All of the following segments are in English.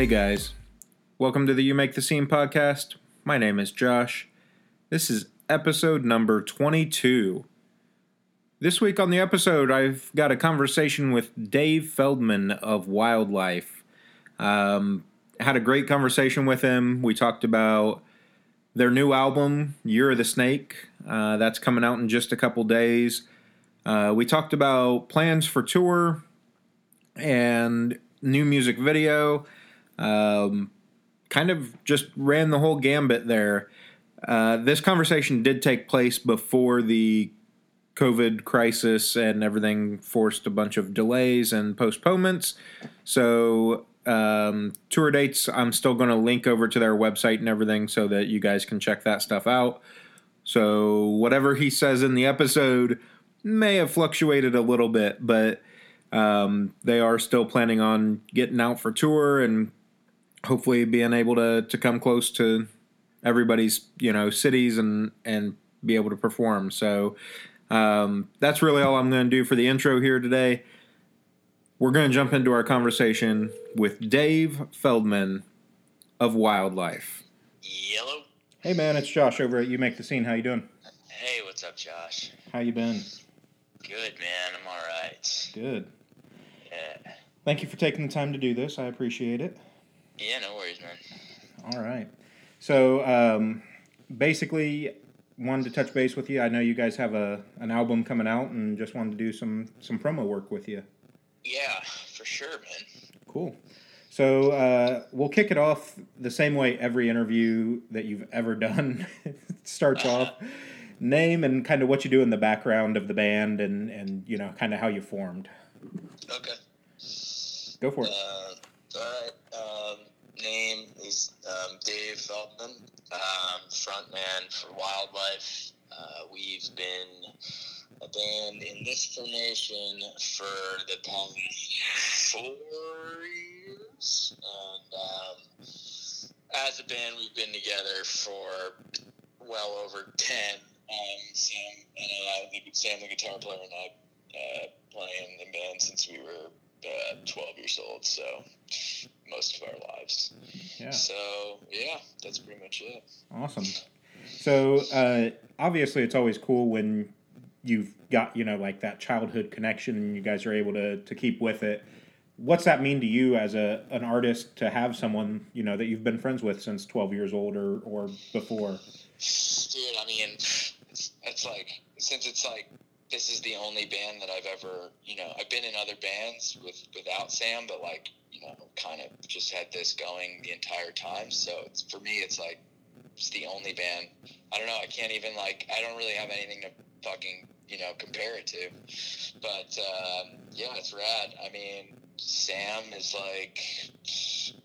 Hey guys, welcome to the You Make the Scene podcast. My name is Josh. This is episode number 22. This week on the episode, I've got a conversation with Dave Feldman of Wyldlife. Um, had a great conversation with him. We talked about their new album, Year of the Snake. Uh, that's coming out in just a couple days. Uh, we talked about plans for tour and new music video. Um, kind of just ran the whole gambit there. Uh, this conversation did take place before the COVID crisis and everything forced a bunch of delays and postponements. So, um, tour dates, I'm still going to link over to their website and everything so that you guys can check that stuff out. So, whatever he says in the episode may have fluctuated a little bit, but um, they are still planning on getting out for tour and hopefully being able to, to come close to everybody's you know cities and and be able to perform. So um, that's really all I'm going to do for the intro here today. We're going to jump into our conversation with Dave Feldman of Wyldlife. Yellow. Hey man, it's Josh over at You Make the Scene. How you doing? Hey, what's up, Josh? How you been? Good, man. I'm all right. Good. Yeah. Thank you for taking the time to do this. I appreciate it. Yeah, no worries, man. All right. So um, basically, wanted to touch base with you. I know you guys have a an album coming out, and just wanted to do some some promo work with you. Yeah, for sure, man. Cool. So uh, we'll kick it off the same way every interview that you've ever done starts off. Name and kind of what you do in the background of the band, and and you know kind of how you formed. Okay. Go for it. Uh, all right. Um, name is um, Dave Feldman, um, frontman for Wyldlife. Uh, we've been a band in this formation for the past four years, and um, as a band, we've been together for well over ten. Um, Sam and I, Sam, the guitar player, and I, uh, playing in the band since we were uh, 12 years old, so most of our lives. Yeah. So, yeah, that's pretty much it. Awesome. So uh, obviously, it's always cool when you've got you know like that childhood connection, and you guys are able to to keep with it. What's that mean to you as a an artist to have someone you know that you've been friends with since twelve years old or or before? Dude, I mean, it's, it's like, since it's like, this is the only band that I've ever, you know, I've been in other bands with without Sam, but like, you know, kind of just had this going the entire time. So it's for me, it's like it's the only band. I don't know. I can't even like. I don't really have anything to fucking you know compare it to. But um, yeah, it's rad. I mean, Sam is like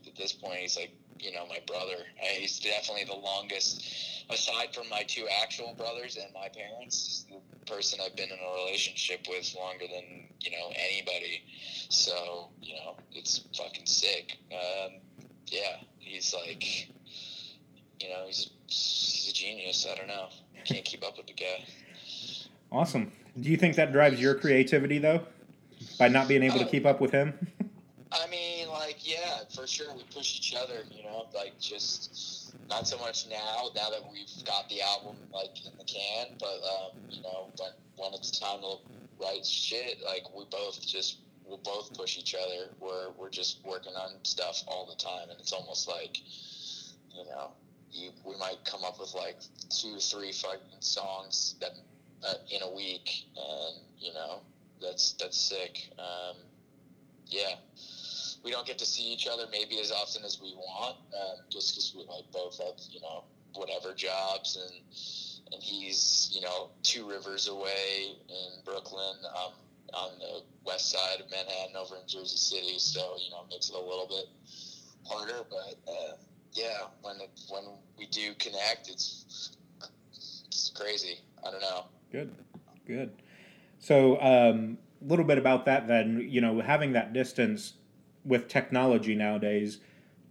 at this point, he's like you know my brother. I, he's definitely the longest. Aside from my two actual brothers and my parents, the person I've been in a relationship with longer than you know anybody. So you know, it's fucking sick. Um, yeah, he's like, you know, he's he's a genius. I don't know, can't keep up with the guy. Awesome. Do you think that drives your creativity though, by not being able to Uh, keep up with him? I mean, yeah, for sure, we push each other. You know, like just not so much now. Now that we've got the album like in the can, but um, you know, when when it's time to write shit, like we both just we'll both push each other. We're we're just working on stuff all the time, and it's almost like, you know, you we might come up with like two, three fucking songs that uh, in a week, and you know, that's that's sick. Um, yeah we don't get to see each other maybe as often as we want, um, just because we like both have you know whatever jobs and and he's you know two rivers away in Brooklyn, on the west side of Manhattan over in Jersey City, so you know it makes it a little bit harder. But uh, yeah, when it, when we do connect, it's it's crazy. I don't know. Good, good. So, a um, little bit about that then. You know, having that distance with technology nowadays,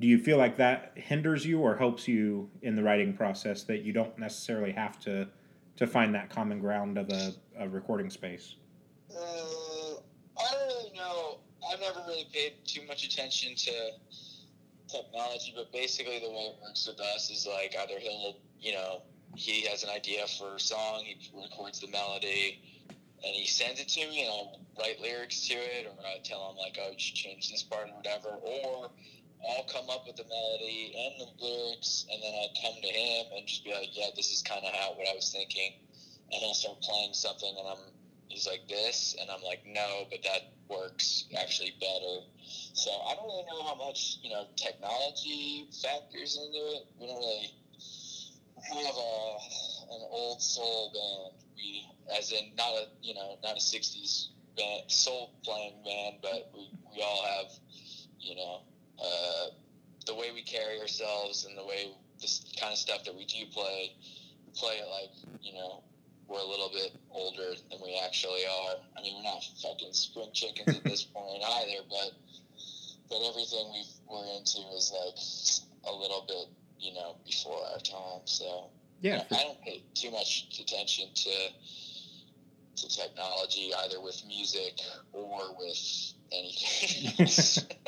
do you feel like that hinders you or helps you in the writing process that you don't necessarily have to to find that common ground of a, a recording space? Uh, I don't really know. I've never really paid too much attention to technology, but basically the way it works with us is like either he'll, you know, he has an idea for a song, he records the melody, and he sends it to me, and I'll write lyrics to it, or I tell him like, oh, you should change this part or whatever, or I'll come up with the melody and the lyrics, and then I'll come to him and just be like, yeah, this is kind of how what I was thinking, and he'll start playing something, and I'm he's like this, and I'm like, no, but that works actually better. So I don't really know how much you know technology factors into it. We don't really we have a an old soul band. We as in not a you know not a '60s band soul playing band, but we we all have you know uh, the way we carry ourselves and the way this kind of stuff that we do play. Play it like you know we're a little bit older than we actually are. I mean, we're not fucking spring chickens at this point either, but but everything we we're into is like a little bit, you know, before our time. So yeah, I don't pay too much attention to to technology either with music or with anything.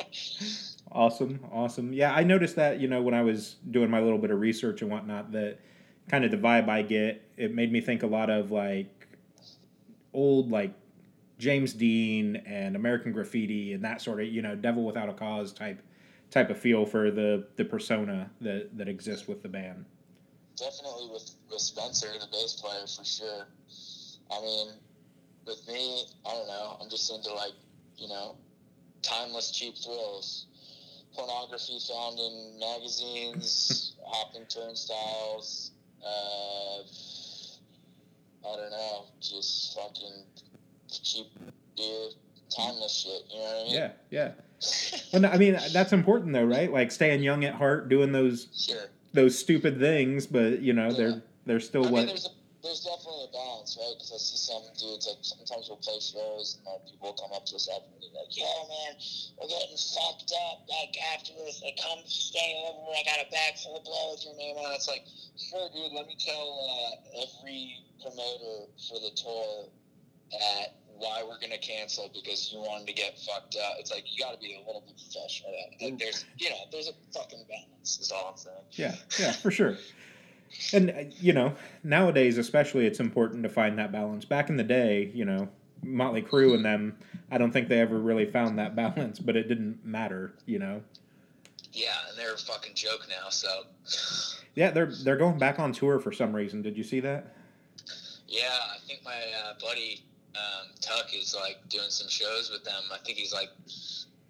awesome, awesome. Yeah, I noticed that you know when I was doing my little bit of research and whatnot that kind of the vibe I get. It made me think a lot of like old like James Dean and American Graffiti and that sort of you know Devil Without a Cause type type of feel for the the persona that that exists with the band. Definitely with with Spencer, the bass player for sure. I mean, with me, I don't know. I'm just into like you know timeless cheap thrills pornography found in magazines, hopping turnstiles, uh, I don't know, just fucking cheap beer, timeless shit. You know what I mean? Yeah, yeah. well, no, I mean that's important though, right? Like staying young at heart, doing those sure. Those stupid things, but you know yeah. they're they're still I what. Mean, there's, a, there's definitely a balance, right? Because I see some dudes like sometimes we'll play shows and like people will come up to us after and be like, "Yo, man, we're getting fucked up. Like after this, they come stay over. I got a bag full of blow with your name on." it. It's like, sure, dude. Let me tell uh, every promoter for the tour at why we're gonna cancel because you wanted to get fucked up. It's like you got to be a little bit professional. Like there's, you know, there's a fucking balance. Is all I'm saying. Yeah, yeah, for sure. And uh, you know, nowadays especially, it's important to find that balance. Back in the day, you know, Motley Crue and them, I don't think they ever really found that balance, but it didn't matter, you know. Yeah, and they're a fucking joke now. So. Yeah, they're they're going back on tour for some reason. Did you see that? Yeah, I think my uh, buddy um, Tuck is like doing some shows with them. I think he's like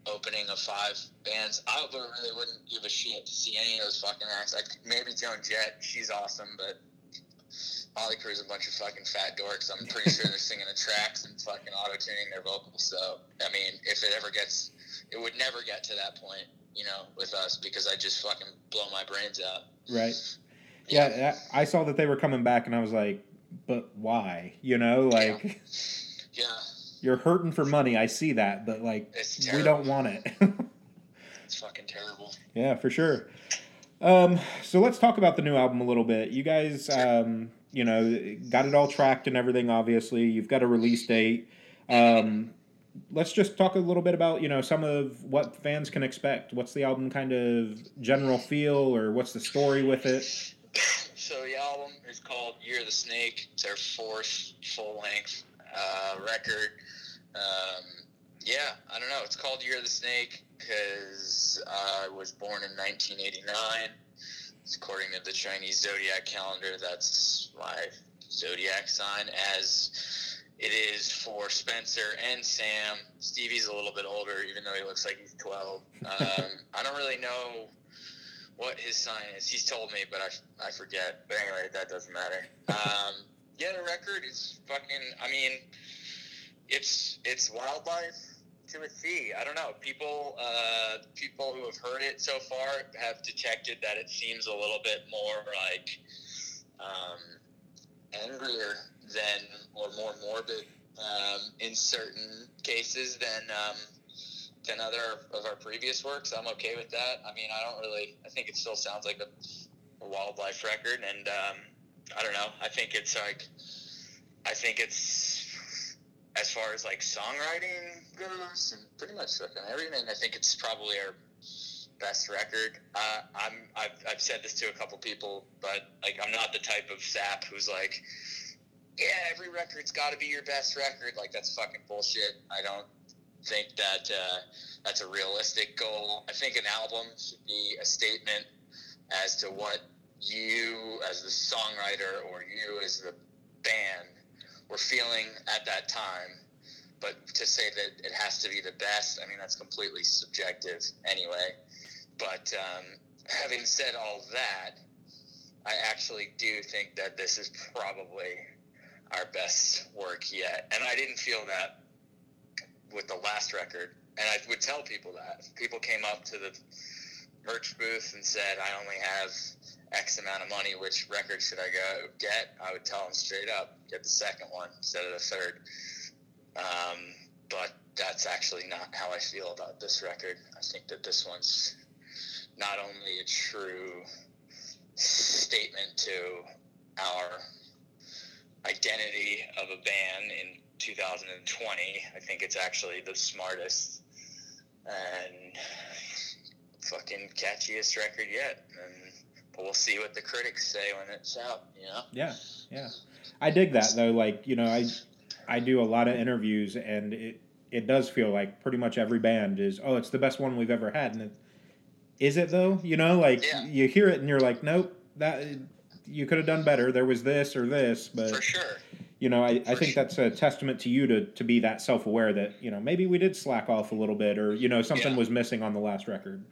opening of five bands. I really wouldn't give a shit to see any of those fucking acts. Like maybe Joan Jett, she's awesome, but Motley Crue's a bunch of fucking fat dorks. I'm pretty sure they're singing the tracks and fucking auto tuning their vocals. So I mean, if it ever gets, it would never get to that point, you know, with us because I just fucking blow my brains out. Right. Yeah, yeah I saw that they were coming back, and I was like, but why? You know, like. Yeah. yeah. You're hurting for money. I see that, but like, we don't want it. it's fucking terrible. Yeah, for sure. Um, so let's talk about the new album a little bit. You guys, um, you know, got it all tracked and everything. Obviously, you've got a release date. Um, let's just talk a little bit about you know some of what fans can expect. What's the album kind of general feel, or what's the story with it? So the album is called Year of the Snake. It's our fourth full length uh, record. Um, yeah, I don't know. It's called Year of the Snake because I was born in 1989. According to the Chinese zodiac calendar. That's my zodiac sign, as it is for Spencer and Sam. Stevie's a little bit older, even though he looks like he's 12. Um, I don't really know what his sign is. He's told me, but I, I forget. But anyway, that doesn't matter. Um, yeah, the record is fucking. I mean, it's it's Wyldlife to a T. I don't know. People uh, people who have heard it so far have detected that it seems a little bit more like um, angrier than or more morbid um, in certain cases than um, than other of our previous works. I'm okay with that. I mean, I don't really. I think it still sounds like a, a Wyldlife record, and um, I don't know. I think it's like, I think it's as far as like songwriting goes, and pretty much everything. I think it's probably our best record. Uh, I'm I've, I've said this to a couple people, but like I'm not the type of sap who's like, yeah, every record's got to be your best record. Like that's fucking bullshit. I don't think that uh, that's a realistic goal. I think an album should be a statement as to what you as the songwriter or you as the band were feeling at that time. But to say that it has to be the best, I mean, that's completely subjective anyway. But um, having said all that, I actually do think that this is probably our best work yet. And I didn't feel that with the last record. And I would tell people that. People came up to the merch booth and said, I only have X amount of money. Which record should I go get? I would tell them straight up, get the second one instead of the third. Um, but that's actually not how I feel about this record. I think that this one's not only a true statement to our identity of a band in 2020, I think it's actually the smartest and fucking catchiest record yet. And but we'll see what the critics say when it's out. You know? Yeah, yeah. I dig that though. Like you know, I I do a lot of interviews, and it it does feel like pretty much every band is oh, it's the best one we've ever had, and it, is it though? You know, like Yeah. you hear it and you're like, nope, that you could have done better. There was this or this, but For sure. you know, I, I think sure. that's a testament to you to to be that self aware that you know maybe we did slack off a little bit, or you know something Yeah. was missing on the last record.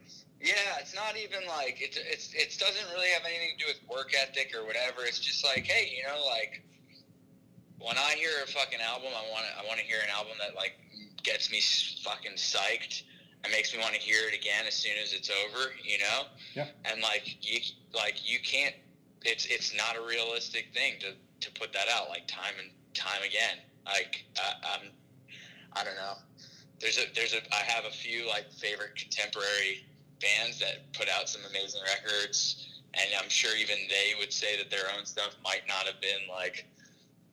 Yeah, it's not even like it. It's it doesn't really have anything to do with work ethic or whatever. It's just like, hey, you know, like when I hear a fucking album, I want to I want to hear an album that like gets me fucking psyched and makes me want to hear it again as soon as it's over. You know. Yeah. And like you like you can't. It's it's not a realistic thing to to put that out like time and time again. Like I, I'm I don't know. There's a there's a I have a few like favorite contemporary bands that put out some amazing records, and I'm sure even they would say that their own stuff might not have been like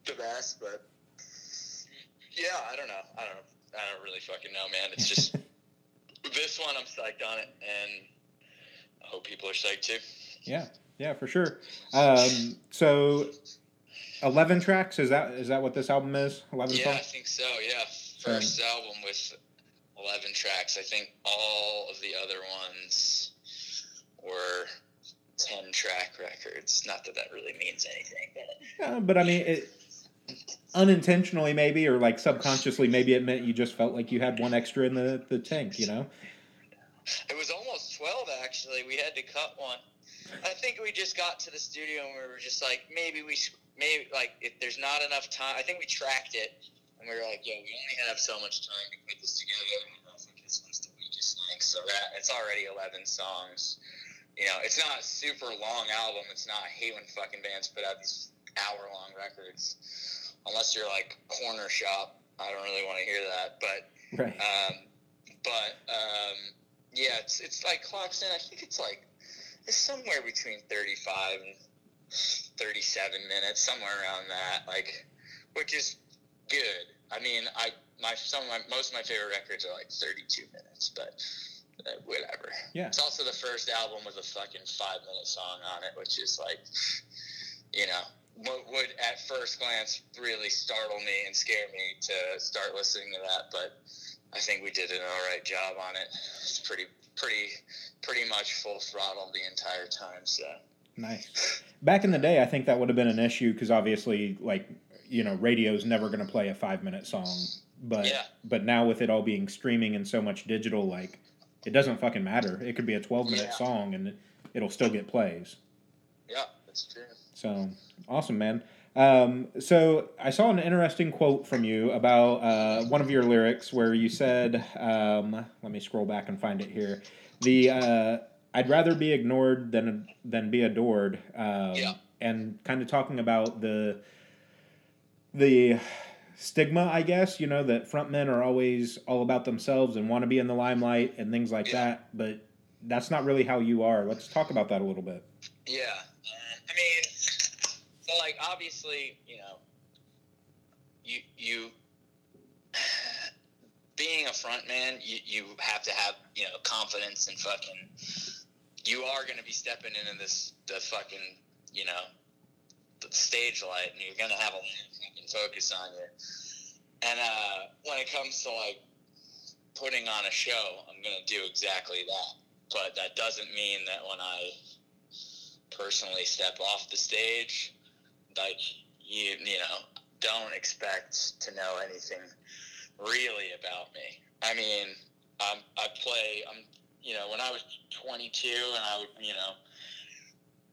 the best, but yeah, I don't know. I don't know. I don't really fucking know, man. It's just this one. I'm psyched on it, and I hope people are psyched too. Yeah, yeah, for sure. Um, so, eleven tracks is that is that what this album is? Eleven Yeah, I think so. Yeah, first album with eleven tracks. I think all of the other ones were ten track records. Not that that really means anything, but Yeah, but I mean, it, unintentionally maybe, or like subconsciously, maybe it meant you just felt like you had one extra in the the tank. You know? it was almost twelve actually. We had to cut one. I think we just got to the studio and we were just like, maybe we, maybe like if there's not enough time. I think we tracked it and we were like, yo, we only have so much time to put this together. I think this one's the weakest link, so that it's already eleven songs. You know, it's not a super long album. It's not. I hate when fucking bands put out these hour long records, unless you're like Corner Shop. I don't really want to hear that, but Right. um, but um, yeah, it's it's like clocks in. I think it's like it's somewhere between thirty five and thirty seven minutes, somewhere around that. Like, which is good. I mean, I my some of my most of my favorite records are like thirty two minutes, but uh, whatever. Yeah. It's also the first album with a fucking five minute song on it, which is like, you know, what would at first glance really startle me and scare me to start listening to that. But I think we did an all right job on it. It's pretty, pretty, pretty much full throttle the entire time. So Nice. Back in the day, I think that would have been an issue because obviously, like you know, radio's never going to play a five minute song. But Yeah. but now with it all being streaming and so much digital, like it doesn't fucking matter. It could be a twelve minute Yeah. song and it, it'll still get plays. yeah, that's true. So awesome, man. Um, so I saw an interesting quote from you about uh, one of your lyrics where you said, um, "Let me scroll back and find it here." The uh, I'd rather be ignored than than be adored. Um, Yeah. And kind of talking about the the stigma, I guess. You know that frontmen are always all about themselves and want to be in the limelight and things like Yeah. that. But that's not really how you are. Let's talk about that a little bit. Yeah. Uh, I mean, so like obviously, you know, you you being a front man, you, you have to have you know confidence and fucking. You are going to be stepping into this the fucking you know the stage light, and you're going to have a fucking focus on you. And uh, when it comes to like putting on a show, I'm going to do exactly that. But that doesn't mean that when I personally step off the stage, like you you know don't expect to know anything really about me. I mean, um, I play. I'm you know when I was 22 and I would you know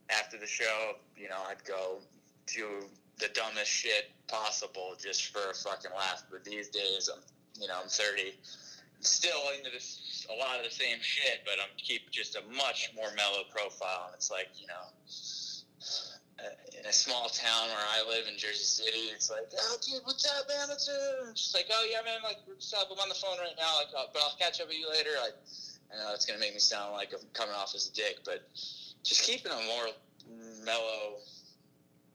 after the show you know I'd go do the dumbest shit possible just for a fucking laugh. But these days I'm you know I'm 30 still into this a lot of the same shit, but I'm keep just a much more mellow profile. And it's like you know, uh, in a small town where I live in Jersey City, it's like, oh dude, what's up, man? Up? It's just like, oh yeah, man, like what's up? I'm on the phone right now, like, uh, but I'll catch up with you later. Like, I know it's gonna make me sound like I'm coming off as a dick, but just keeping a more mellow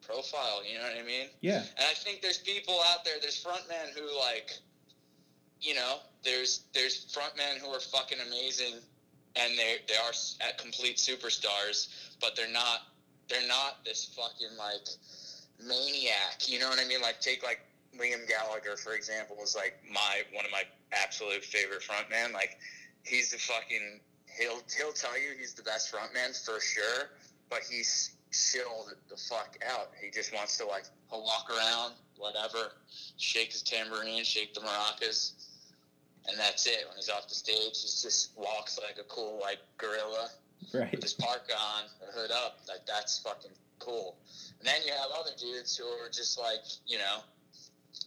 profile. You know what I mean? Yeah. And I think there's people out there, there's frontmen who like, you know, there's there's frontmen who are fucking amazing, and they they are at complete superstars, but they're not they're not this fucking like maniac. You know what I mean? Like take like Liam Gallagher for example was like my one of my absolute favorite frontman. Like he's the fucking he'll he'll tell you he's the best frontman for sure, but he's chilled the fuck out. He just wants to like walk around, whatever, shake his tambourine, shake the maracas, and that's it. When he's off the stage, he just walks like a cool like gorilla Right. with his parka on, the hood up. Like that's fucking cool. And then you have other dudes who are just like you know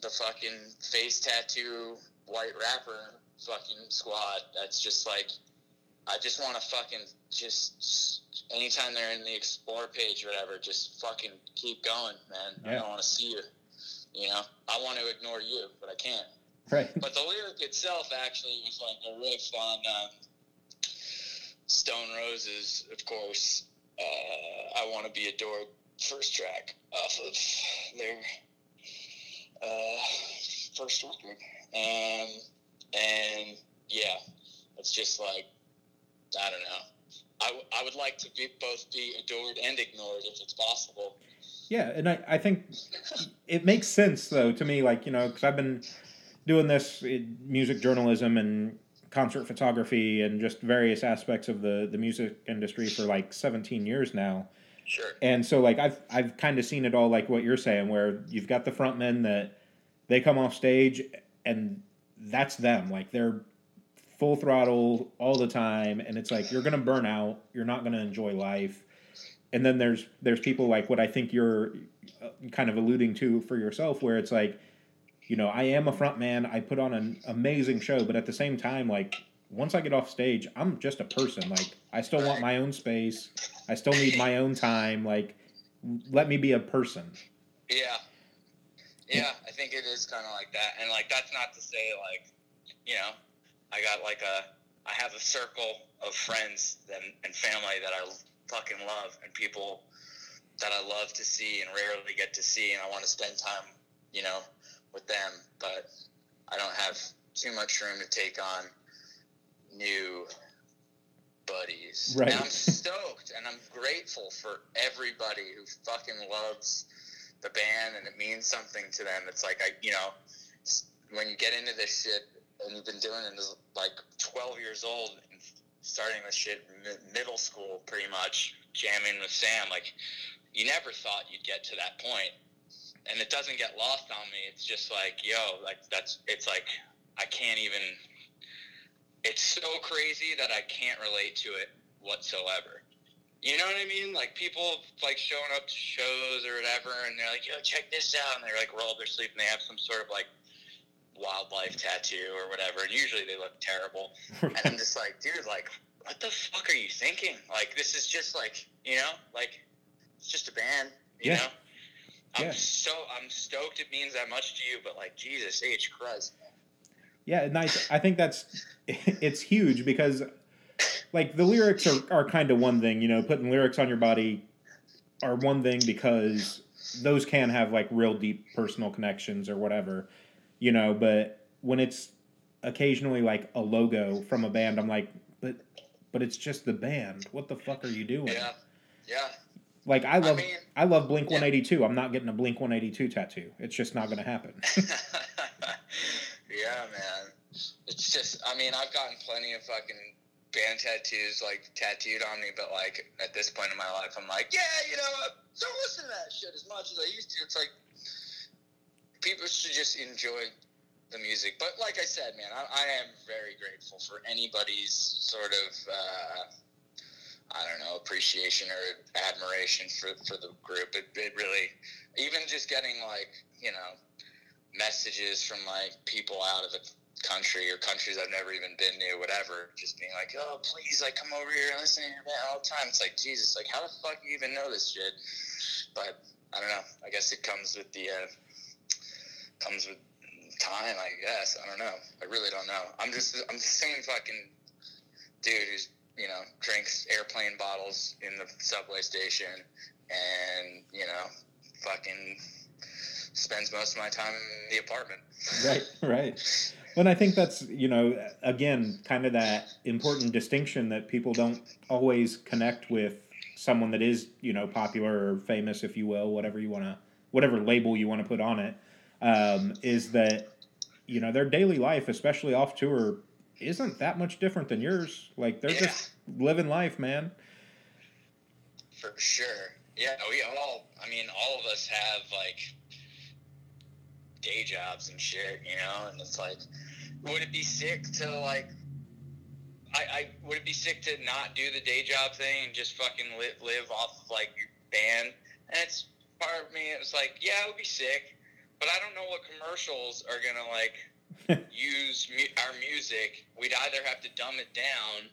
the fucking face tattoo white rapper fucking squad. That's just like I just want to fucking just anytime they're in the explore page or whatever, just fucking keep going, man. I don't want to see you. You know, I want to ignore you, but I can't. Right. But the lyric itself actually was like a riff on um, Stone Roses, of course. Uh, I want to be adored. First track off of their uh, first record, um, and yeah, it's just like I don't know. I, w- I would like to be both be adored and ignored if it's possible. Yeah, and I, I think it makes sense though to me, like you know, because I've been doing this music journalism and concert photography and just various aspects of the the music industry for like 17 years now. Sure. And so like I've I've kind of seen it all like what you're saying where you've got the frontmen that they come off stage and that's them like they're full throttle all the time and it's like you're going to burn out, you're not going to enjoy life. And then there's there's people like what I think you're uh, kind of alluding to for yourself where it's like you know, I am a front man, I put on an amazing show, but at the same time like once I get off stage, I'm just a person. Like I still want my own space. I still need my own time. Like let me be a person. Yeah. Yeah, I think it is kind of like that. And, like, that's not to say, like, you know, I got, like, a, I have a circle of friends and, and family that I fucking love and people that I love to see and rarely get to see. And I want to spend time, you know, with them. But I don't have too much room to take on new buddies. Right. And I'm stoked and I'm grateful for everybody who fucking loves the band and it means something to them. It's like I, you know, when you get into this shit and you've been doing it like 12 years old and starting this shit middle school pretty much jamming with Sam, like you never thought you'd get to that point. And it doesn't get lost on me. It's just like, yo, like that's it's like I can't even it's so crazy that I can't relate to it whatsoever. You know what I mean? Like people like showing up to shows or whatever, and they're like, "Yo, check this out," and they're like roll up their sleeve and they have some sort of like Wyldlife tattoo or whatever. And usually they look terrible, and I'm just like, dude, like, what the fuck are you thinking? Like, this is just like, you know, like it's just a band, you Yeah. know. I'm Yeah. so I'm stoked it means that much to you, but like Jesus H Christ, man. Yeah, and I I think that's it's huge because like the lyrics are, are kind of one thing, you know, putting lyrics on your body are one thing because those can have like real deep personal connections or whatever, you know, but when it's occasionally like a logo from a band. I'm like, but but it's just the band. What the fuck are you doing? Yeah, yeah. Like I love I, mean, I love Blink One Eighty Two. I'm not getting a Blink One Eighty Two tattoo. It's just not going to happen. yeah, man. It's just. I mean, I've gotten plenty of fucking band tattoos like tattooed on me, but like at this point in my life, I'm like, yeah, you know, don't listen to that shit as much as I used to. It's like people should just enjoy the music. But like I said, man, I, I am very grateful for anybody's sort of. Uh, I don't know, appreciation or admiration for, for the group. It, it really, even just getting like, you know, messages from like people out of the country or countries I've never even been to, whatever, just being like, oh, please, like, come over here and listen to your band all the time. It's like, Jesus, like, how the fuck you even know this shit? But I don't know. I guess it comes with the, uh, comes with time, I guess. I don't know. I really don't know. I'm just, I'm the same fucking dude who's you know, drinks airplane bottles in the subway station and, you know, fucking spends most of my time in the apartment. right, right. And I think that's, you know, again, kind of that important distinction that people don't always connect with someone that is, you know, popular or famous, if you will, whatever you want to, whatever label you want to put on it, um, is that, you know, their daily life, especially off tour, isn't that much different than yours. Like they're yeah. just living life, man. For sure. Yeah, we all. I mean, all of us have like day jobs and shit, you know. And it's like, would it be sick to like? I, I would it be sick to not do the day job thing and just fucking live, live off of like your band? And it's part of me. It's like, yeah, it would be sick, but I don't know what commercials are gonna like use mu- our music, we'd either have to dumb it down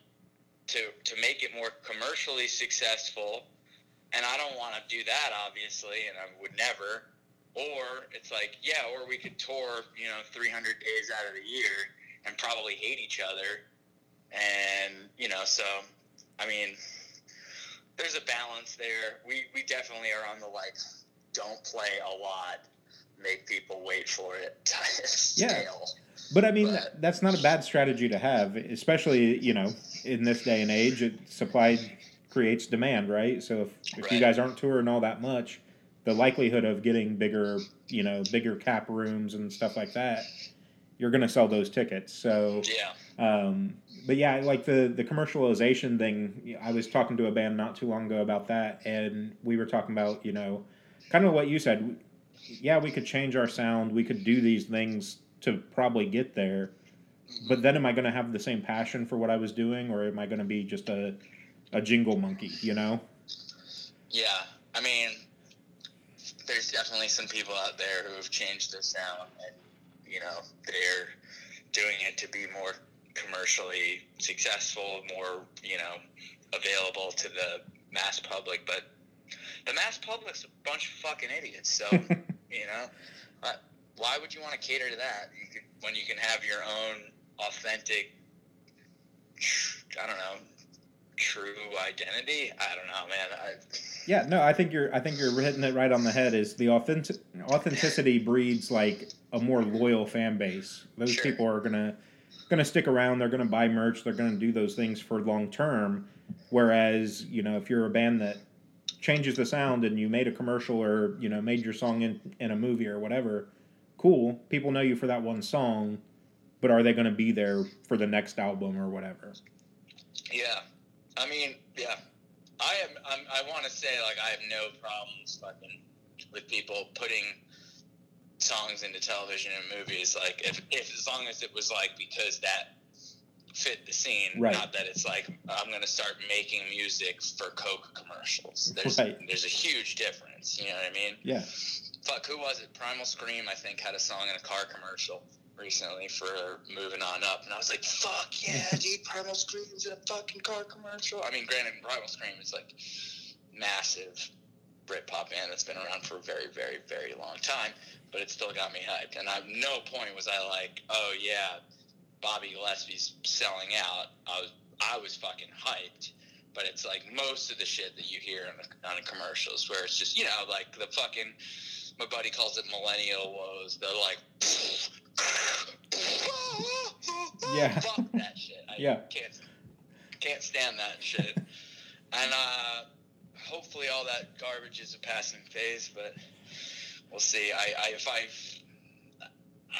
to to make it more commercially successful, and I don't want to do that obviously, and I would never. Or it's like, yeah, or we could tour, you know, 300 days out of the year and probably hate each other, and you know, so I mean, there's a balance there. We we definitely are on the like, don't play a lot make people wait for it yeah. Scale. But I mean, but, that's not a bad strategy to have, especially you know in this day and age. It, supply creates demand, right? So if, if right. you guys aren't touring all that much, the likelihood of getting bigger, you know, bigger cap rooms and stuff like that, you're going to sell those tickets. So yeah. Um, but yeah, like the the commercialization thing. I was talking to a band not too long ago about that, and we were talking about you know, kind of what you said yeah, we could change our sound, we could do these things to probably get there. But then am I going to have the same passion for what I was doing or am I going to be just a a jingle monkey, you know? Yeah. I mean, there's definitely some people out there who have changed their sound and you know, they're doing it to be more commercially successful, more, you know, available to the mass public, but the mass public's a bunch of fucking idiots. So You know, but why would you want to cater to that? You could, when you can have your own authentic, I don't know, true identity. I don't know, man. I, yeah, no, I think you're. I think you're hitting it right on the head. Is the authentic authenticity breeds like a more loyal fan base. Those sure. people are gonna gonna stick around. They're gonna buy merch. They're gonna do those things for long term. Whereas, you know, if you're a band that changes the sound and you made a commercial or you know made your song in, in a movie or whatever cool. People know you for that one song but are they going to be there for the next album or whatever? Yeah. I mean yeah. I am I'm, i want to say like i have no problems fucking with people putting songs into television and movies. Like if, if as long as it was like because that fit the scene. Right. Not that it's like I'm going to start making music for Coke commercials. There's right. there's a huge difference. You know what I mean? Yeah. Fuck, who was it? Primal Scream, I think, had a song in a car commercial recently for moving on up, and I was like, "Fuck yeah, dude! Primal Scream's in a fucking car commercial." I mean, granted, Primal Scream is like massive Britpop band that's been around for a very, very, very long time, but it still got me hyped. And at no point was I like, "Oh yeah, Bobby Gillespie's selling out, I was I was fucking hyped. But it's like most of the shit that you hear on, on commercials, where it's just you know like the fucking my buddy calls it millennial woes. They're like, Yeah. Fuck that shit. I Yeah. can't can't stand that shit. and uh, hopefully all that garbage is a passing phase, but we'll see. I, I if I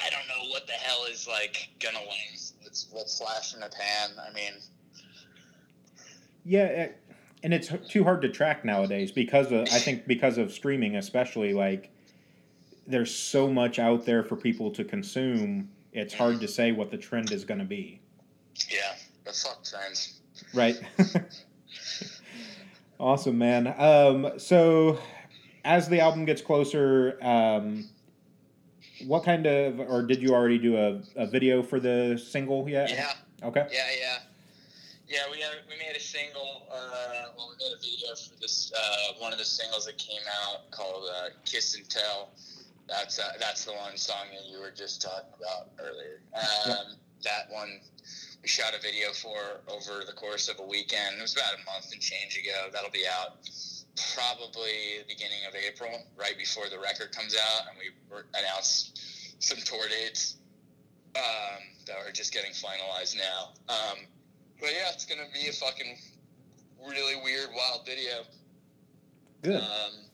I don't know what the hell is like gonna win. It's what's flash in the pan? I mean, Yeah, it, and it's too hard to track nowadays because of I think because of streaming, especially like there's so much out there for people to consume. It's hard to say what the trend is going to be, yeah, but fuck trends. right? awesome, man. Um, so as the album gets closer, um, what kind of or did you already do a, a video for the single yet? Yeah, Okay. yeah, yeah. Yeah, we had, we made a single. Uh, well, we made a video for this uh, one of the singles that came out called uh, "Kiss and Tell." That's uh, that's the one song that you were just talking about earlier. Um, That one we shot a video for over the course of a weekend. It was about a month and change ago. That'll be out probably the beginning of April, right before the record comes out, and we announced some tour dates um, that are just getting finalized now. Um, but yeah, it's gonna be a fucking really weird, wild video. Good. Um,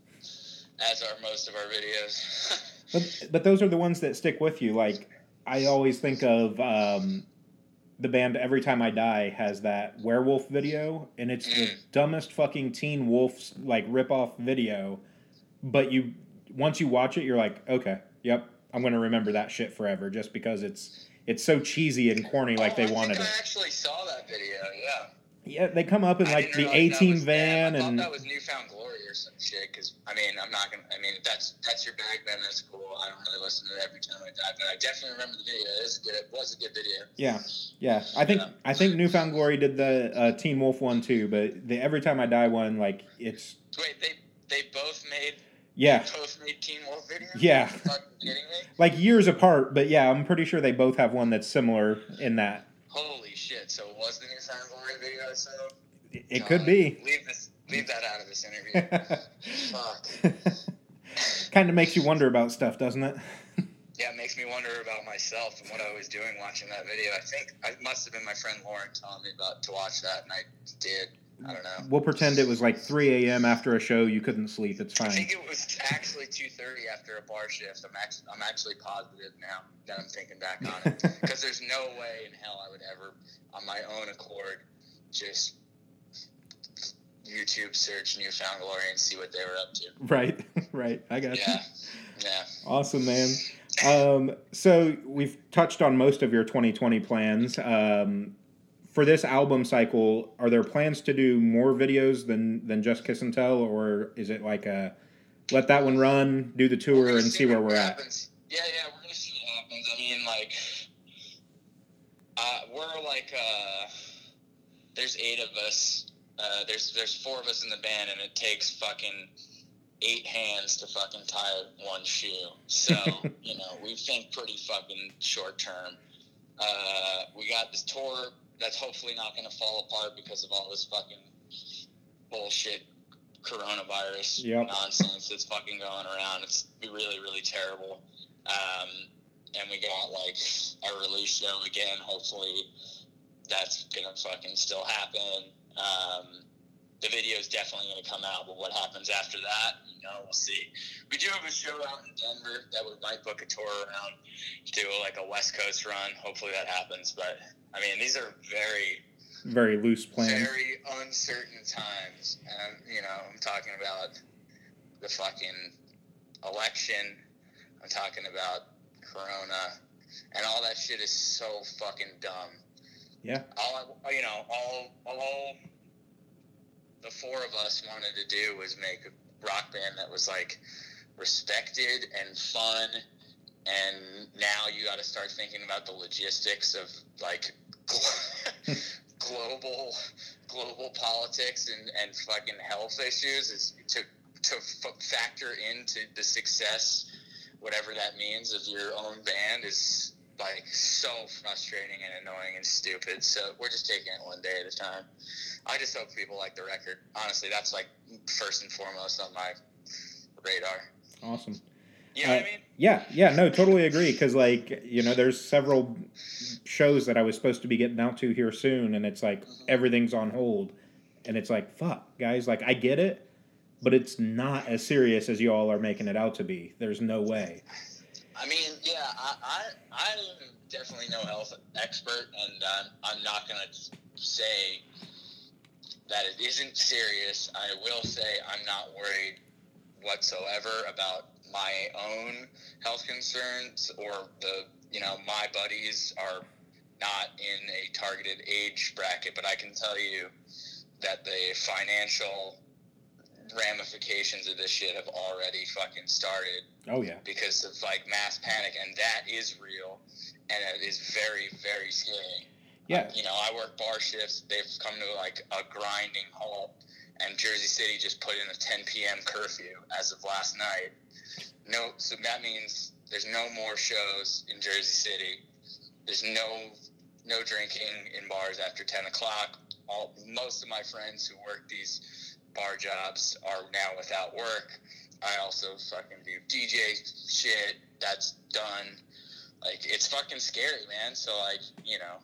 as are most of our videos. But but those are the ones that stick with you. Like I always think of um, the band Every Time I Die has that werewolf video, and it's the Mm. dumbest fucking Teen Wolf like rip off video. But you once you watch it, you're like, okay, yep, I'm gonna remember that shit forever, just because it's it's so cheesy and corny, like Oh, they I wanted think it. I actually saw that video. Yeah. Yeah, they come up in like the A Team van I thought and that was New Found Glory or some shit. Because I mean, I'm not gonna. I mean, if that's that's your bag, then that's cool. I don't really listen to it every time I die, but I definitely remember the video. It was a good. It was a good video. Yeah, yeah. I think Yeah. I think New Found Glory did the uh, Teen Wolf one too, but the Every Time I Die one, like it's Wait, they they both made yeah, both made Teen Wolf videos. Yeah. Are you fucking kidding me? like years apart. But yeah, I'm pretty sure they both have one that's similar in that. Holy shit! So it was the New Found Glory video saw? It, it could be. Leave this. Leave that out of this interview. Fuck. kind of makes you wonder about stuff, doesn't it? Yeah, it makes me wonder about myself and what I was doing watching that video. I think I must have been my friend Lauren telling me about to watch that, and I did. I don't know. We'll pretend it was like 3 a.m. after a show. You couldn't sleep. It's fine. I think it was actually two thirty after a bar shift. I'm actually I'm actually positive now that I'm thinking back on it because there's no way in hell I would ever, on my own accord, just YouTube search New Found Glory and see what they were up to. Right, right. I got you. Yeah, yeah. Awesome, man. Um, so we've touched on most of your 2020 plans. Um, for this album cycle, are there plans to do more videos than than just Kiss and Tell, or is it like a let that one run, do the tour, and see where we're at? Yeah, yeah, we're gonna see what happens. I mean, like, uh, we're like, uh, there's eight of us. Uh, there's there's four of us in the band, and it takes fucking eight hands to fucking tie one shoe. So you know, we think pretty fucking short term. Uh, we got this tour that's hopefully not going to fall apart because of all this fucking bullshit coronavirus Yep. nonsense that's fucking going around. It's really, really terrible. Um, and we got like our release show again. Hopefully, that's gonna fucking still happen. Um, the video is definitely gonna come out, but what happens after that, you know, we'll see. We do have a show out in Denver that we might book a tour around, do like a West Coast run. Hopefully that happens. But I mean, these are very Very loose plans. very uncertain times. And, you know, I'm talking about the fucking election. I'm talking about Corona. And all that shit is so fucking dumb. Yeah. All you know, all, all the four of us wanted to do was make a rock band that was like respected and fun. And now you got to start thinking about the logistics of like global global politics and, and fucking health issues is to to f- factor into the success whatever that means of your own band is like so frustrating and annoying and stupid so we're just taking it one day at a time i just hope people like the record honestly that's like first and foremost on my radar Awesome. You know uh, what I mean? Yeah, yeah, no, totally agree. Because like you know, there's several shows that I was supposed to be getting out to here soon, and it's like mm-hmm. everything's on hold, and it's like fuck, guys. Like I get it, but it's not as serious as you all are making it out to be. There's no way. I mean, yeah, I, I, I'm definitely no health expert, and uh, I'm not gonna say that it isn't serious. I will say I'm not worried whatsoever about my own health concerns or the you know my buddies are not in a targeted age bracket but i can tell you that the financial ramifications of this shit have already fucking started oh yeah because of like mass panic and that is real and it is very very scary yeah you know i work bar shifts they've come to like a grinding halt and Jersey City just put in a 10 p.m. curfew as of last night. No, so that means there's no more shows in Jersey City. There's no no drinking in bars after 10 o'clock. All most of my friends who work these bar jobs are now without work. I also fucking do DJ shit. That's done. Like it's fucking scary, man. So like you know,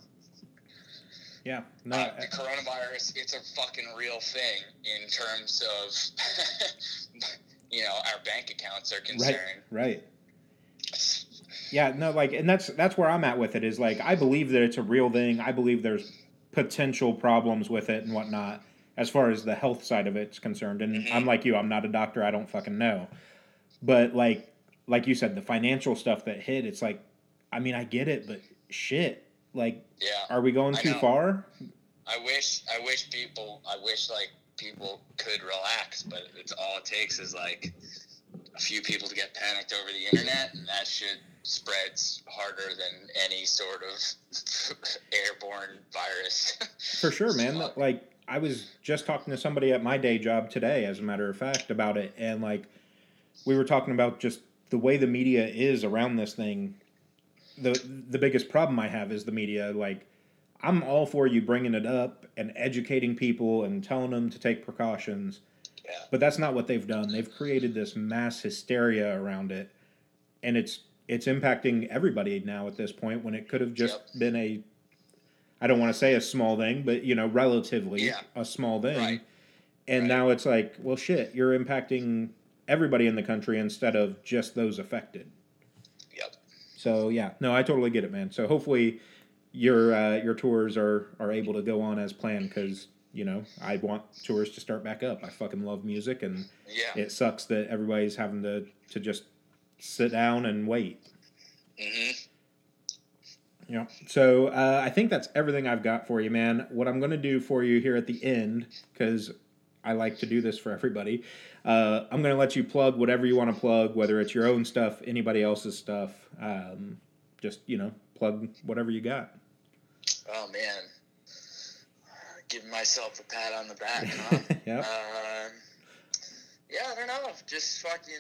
yeah. No, uh, the coronavirus, it's a fucking real thing in terms of, you know, our bank accounts are concerned. Right. Right. Yeah, no, like, and that's that's where I'm at with it. Is like, I believe that it's a real thing. I believe there's potential problems with it and whatnot, as far as the health side of it's concerned. And mm-hmm. I'm like you, I'm not a doctor. I don't fucking know. But like, like you said, the financial stuff that hit, it's like, I mean, I get it, but shit, like, yeah, are we going too far? I wish, I wish people, I wish like people could relax, but it's all it takes is like a few people to get panicked over the internet, and that shit spreads harder than any sort of airborne virus. For sure, man. like I was just talking to somebody at my day job today, as a matter of fact, about it, and like we were talking about just the way the media is around this thing the the biggest problem I have is the media. Like, I'm all for you bringing it up and educating people and telling them to take precautions. Yeah. But that's not what they've done. They've created this mass hysteria around it, and it's it's impacting everybody now at this point when it could have just yep. been a I don't want to say a small thing, but you know, relatively yeah. a small thing. Right. And right. now it's like, well shit, you're impacting everybody in the country instead of just those affected. Yep. So yeah, no, I totally get it, man. So hopefully your uh, your tours are are able to go on as planned because you know I want tours to start back up. I fucking love music, and yeah. it sucks that everybody's having to to just sit down and wait. Mm-hmm. Yeah. So uh, I think that's everything I've got for you, man. What I'm going to do for you here at the end, because I like to do this for everybody, uh, I'm going to let you plug whatever you want to plug, whether it's your own stuff, anybody else's stuff. Um, just, you know, plug whatever you got. Oh, man. Giving myself a pat on the back, huh? yeah. Uh, yeah, I don't know. Just fucking.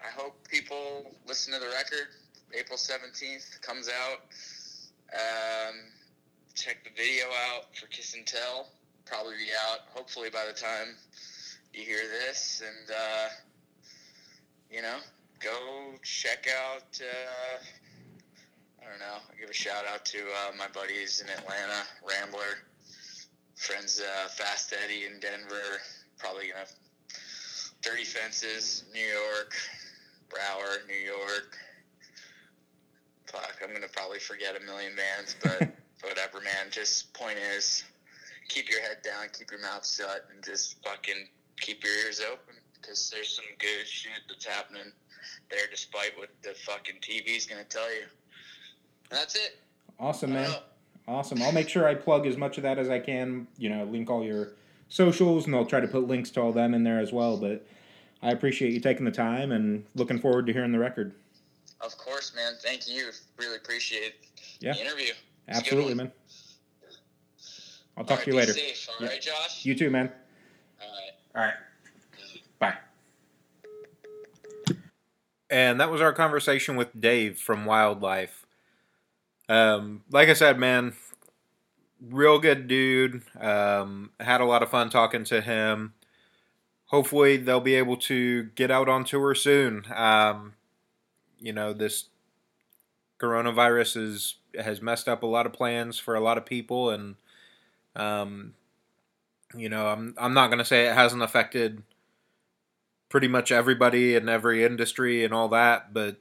I hope people listen to the record. April 17th comes out. Um, check the video out for Kiss and Tell. Probably be out, hopefully, by the time you hear this, and uh, you know, go check out. Uh, I don't know. I give a shout out to uh, my buddies in Atlanta, Rambler, friends, uh, Fast Eddie in Denver. Probably gonna Dirty Fences, New York, Brower, New York. Fuck, I'm gonna probably forget a million bands, but whatever, man. Just point is, keep your head down, keep your mouth shut, and just fucking keep your ears open because there's some good shit that's happening there, despite what the fucking TV's gonna tell you. And that's it. Awesome, man. Awesome. I'll make sure I plug as much of that as I can. You know, link all your socials, and I'll try to put links to all them in there as well. But I appreciate you taking the time and looking forward to hearing the record. Of course, man. Thank you. Really appreciate yeah. the interview. It's Absolutely, man. I'll talk to you later. Safe. All yeah. right, Josh. You too, man. All right. Bye. And that was our conversation with Dave from Wyldlife. Um, like I said, man, real good dude. Um, had a lot of fun talking to him. Hopefully, they'll be able to get out on tour soon. Um, you know, this coronavirus is has messed up a lot of plans for a lot of people, and um, you know, I'm I'm not gonna say it hasn't affected pretty much everybody in every industry and all that, but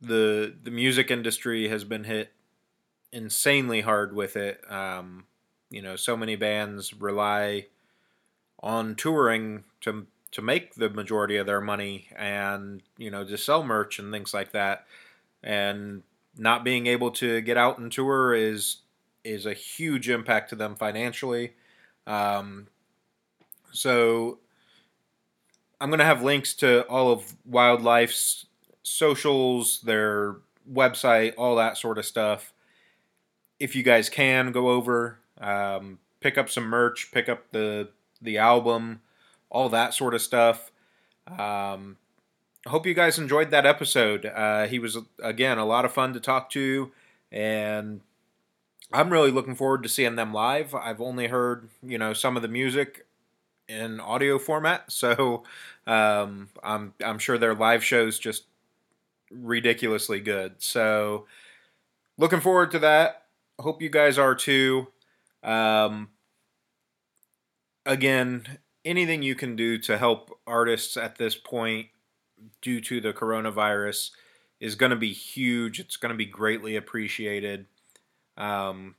the the music industry has been hit insanely hard with it. Um, you know, so many bands rely on touring to to make the majority of their money and you know to sell merch and things like that. And not being able to get out and tour is is a huge impact to them financially. Um, so i'm going to have links to all of Wyldlife's socials their website all that sort of stuff. If you guys can go over um, pick up some merch pick up the the album all that sort of stuff. Um, hope you guys enjoyed that episode. Uh, he was again a lot of fun to talk to, and I'm really looking forward to seeing them live. I've only heard you know some of the music in audio format, so um, I'm I'm sure their live shows just ridiculously good. So looking forward to that. Hope you guys are too. Um, again, anything you can do to help artists at this point due to the coronavirus is going to be huge. It's going to be greatly appreciated. Um,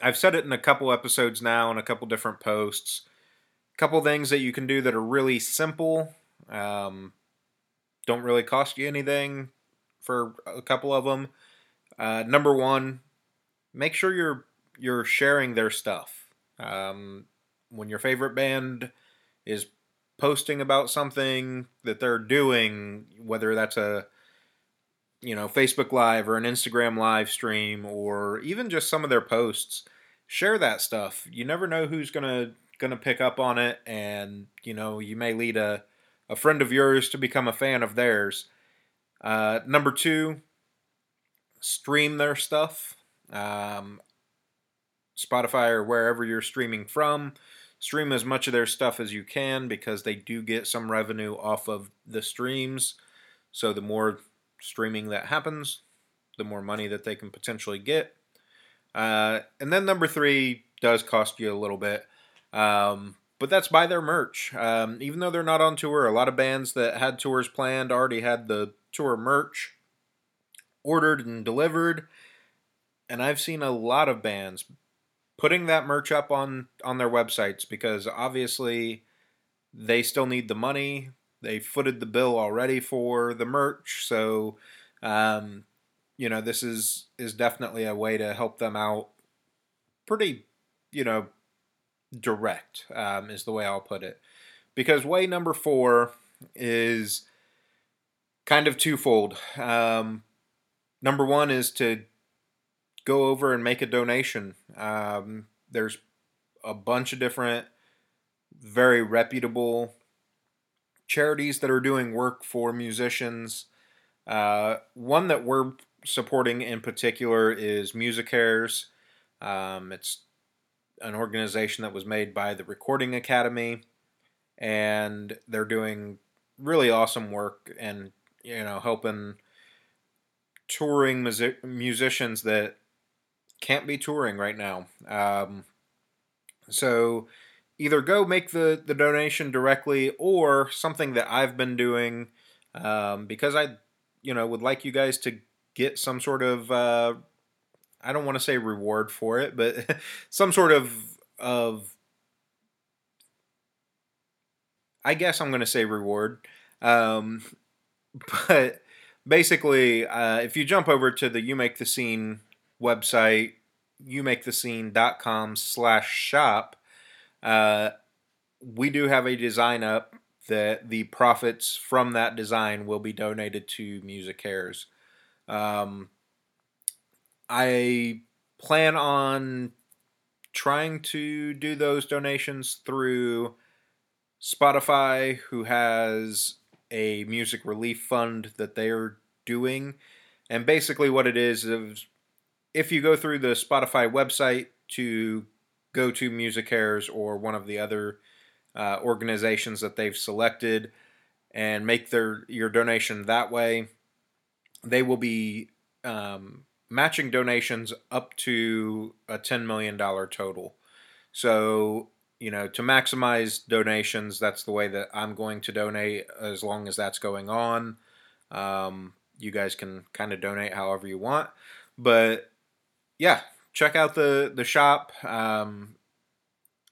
I've said it in a couple episodes now and a couple different posts. A couple things that you can do that are really simple, um, don't really cost you anything for a couple of them. Uh, number one, make sure you're you're sharing their stuff. Um, when your favorite band is posting about something that they're doing, whether that's a you know Facebook Live or an Instagram live stream or even just some of their posts, share that stuff. You never know who's gonna gonna pick up on it, and you know you may lead a a friend of yours to become a fan of theirs. Uh, number two, stream their stuff. Um, Spotify or wherever you're streaming from stream as much of their stuff as you can because they do get some revenue off of the streams. So the more streaming that happens, the more money that they can potentially get. Uh, and then number three does cost you a little bit. Um, but that's buy their merch. Um, even though they're not on tour, a lot of bands that had tours planned already had the tour merch ordered and delivered. And I've seen a lot of bands putting that merch up on on their websites because obviously they still need the money. They footed the bill already for the merch, so um, you know this is is definitely a way to help them out. Pretty, you know, direct um, is the way I'll put it. Because way number four is kind of twofold. Um, number one is to go over and make a donation. Um, there's a bunch of different, very reputable charities that are doing work for musicians. Uh, one that we're supporting in particular is MusiCares. Um, it's an organization that was made by the Recording Academy, and they're doing really awesome work and you know helping touring music- musicians that can't be touring right now. Um, so either go make the, the donation directly or something that I've been doing um, because I, you know, would like you guys to get some sort of, uh, I don't want to say reward for it, but some sort of, of, I guess I'm going to say reward. Um, but basically, uh, if you jump over to the You Make the Scene website, youmakethescene.com slash shop, uh, we do have a design up that the profits from that design will be donated to MusiCares. Um, I plan on trying to do those donations through Spotify, who has a music relief fund that they are doing. And basically, what it is is if you go through the Spotify website to go to MusiCares or one of the other uh, organizations that they've selected, and make their your donation that way. They will be um, matching donations up to a $10 million total. So, you know, to maximize donations, that's the way that I'm going to donate as long as that's going on. Um, you guys can kind of donate however you want. But yeah, check out the, the shop. Um,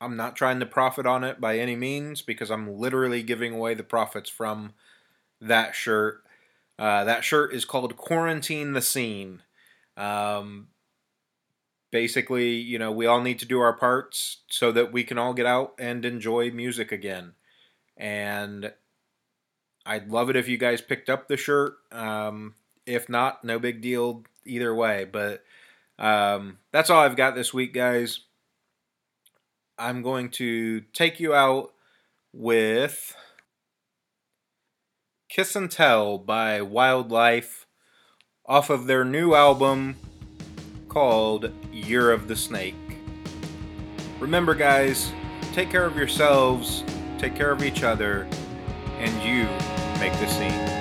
I'm not trying to profit on it by any means because I'm literally giving away the profits from that shirt. Uh, that shirt is called Quarantine the Scene. Um, basically, you know, we all need to do our parts so that we can all get out and enjoy music again. And I'd love it if you guys picked up the shirt. Um, if not, no big deal either way. But um, that's all I've got this week, guys. I'm going to take you out with Kiss and Tell by Wyldlife off of their new album called Year of the Snake. Remember, guys, take care of yourselves, take care of each other, and you make the scene.